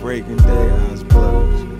Breaking day eyes blows.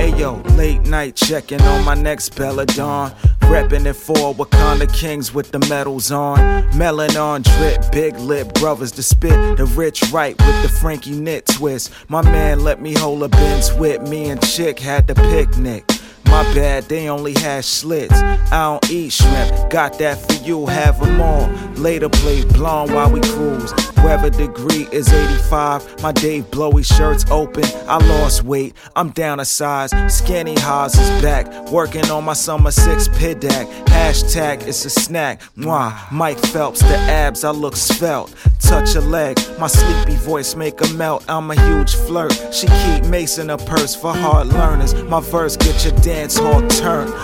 Hey yo, late night checking on my next Belladon. Reppin' it for Wakanda Kings with the medals on. Melanon drip, big lip brothers to spit. The rich right with the Frankie knit twist. My man let me hold a Benz with me and Chick had the picnic. My bad, they only had slits. I don't eat shrimp, got that for you, have them all. Later play blonde while we cruise. Weather degree is 85. My Dave Blowy shirt's open. I lost weight, I'm down a size. Skinny Haas is back, working on my summer six pidak. Hashtag it's a snack. Mwah, Mike Phelps, the abs, I look svelte. Touch a leg, my sleepy voice make a melt. I'm a huge flirt. She keep Mason a purse for hard learners. My verse get your dance hall turned.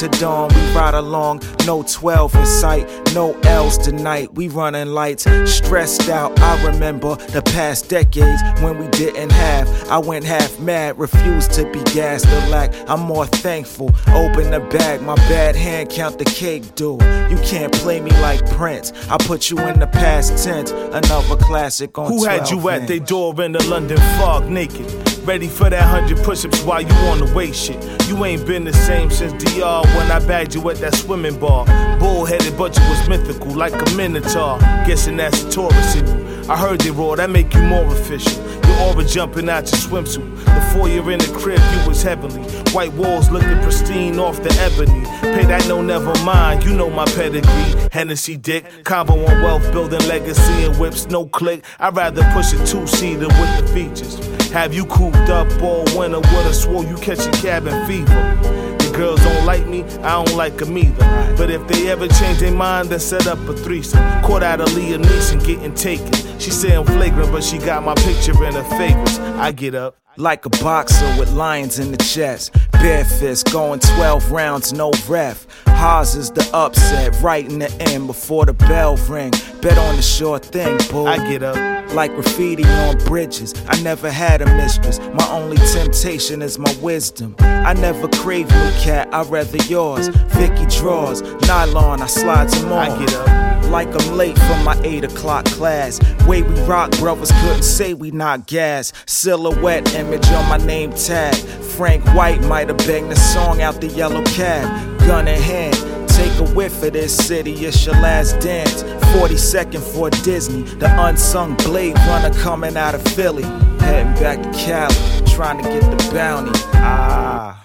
To dawn, we ride along. No 12 in sight, no L's tonight. We running lights, stressed out. I remember the past decades when we didn't have. I went half mad, refused to be gassed or lack. I'm more thankful. Open the bag, my bad hand count the cake, dude. You can't play me like Prince. I put you in the past tense. Another classic on Who had you 12 at they inch. door in the London fog naked? Ready for that hundred push-ups while you on the weight shit. You ain't been the same since DR when I bagged you at that swimming bar. Bullheaded, but you was mythical like a minotaur. Guessing that's a Taurus in you. I heard they roar, that make you more official. Your aura jumping out your swimsuit. The foyer in the crib, you was heavenly. White walls looking pristine off the ebony. Pay that no, never mind. You know my pedigree. Hennessy dick, combo on wealth, building legacy and whips, no click. I'd rather push a two-seater with the features. Have you cooped up all winter with a swore you catching cabin fever. Girls don't like me, I don't like them either. But if they ever change their mind, then set up a threesome. Caught out of Liam Neeson getting taken. She say I'm flagrant, but she got my picture in her favorites. I get up. Like a boxer with lions in the chest. Bare fist going 12 rounds, no ref. Haas is the upset, right in the end before the bell ring. Bet on the sure thing, boo. I get up. Like graffiti on bridges. I never had a mistress. My only temptation is my wisdom. I never crave new cat, I rather yours. Vicky draws, nylon, I slide some more. I get up. Like I'm late for my 8 o'clock class. Way we rock, brothers couldn't say we not gas. Silhouette image on my name tag. Frank White might have banged the song out the yellow cab. Gun in hand. Take a whiff of this city, it's your last dance. 42nd for Disney, the unsung Blade Runner coming out of Philly. Heading back to Cali, trying to get the bounty. Ah.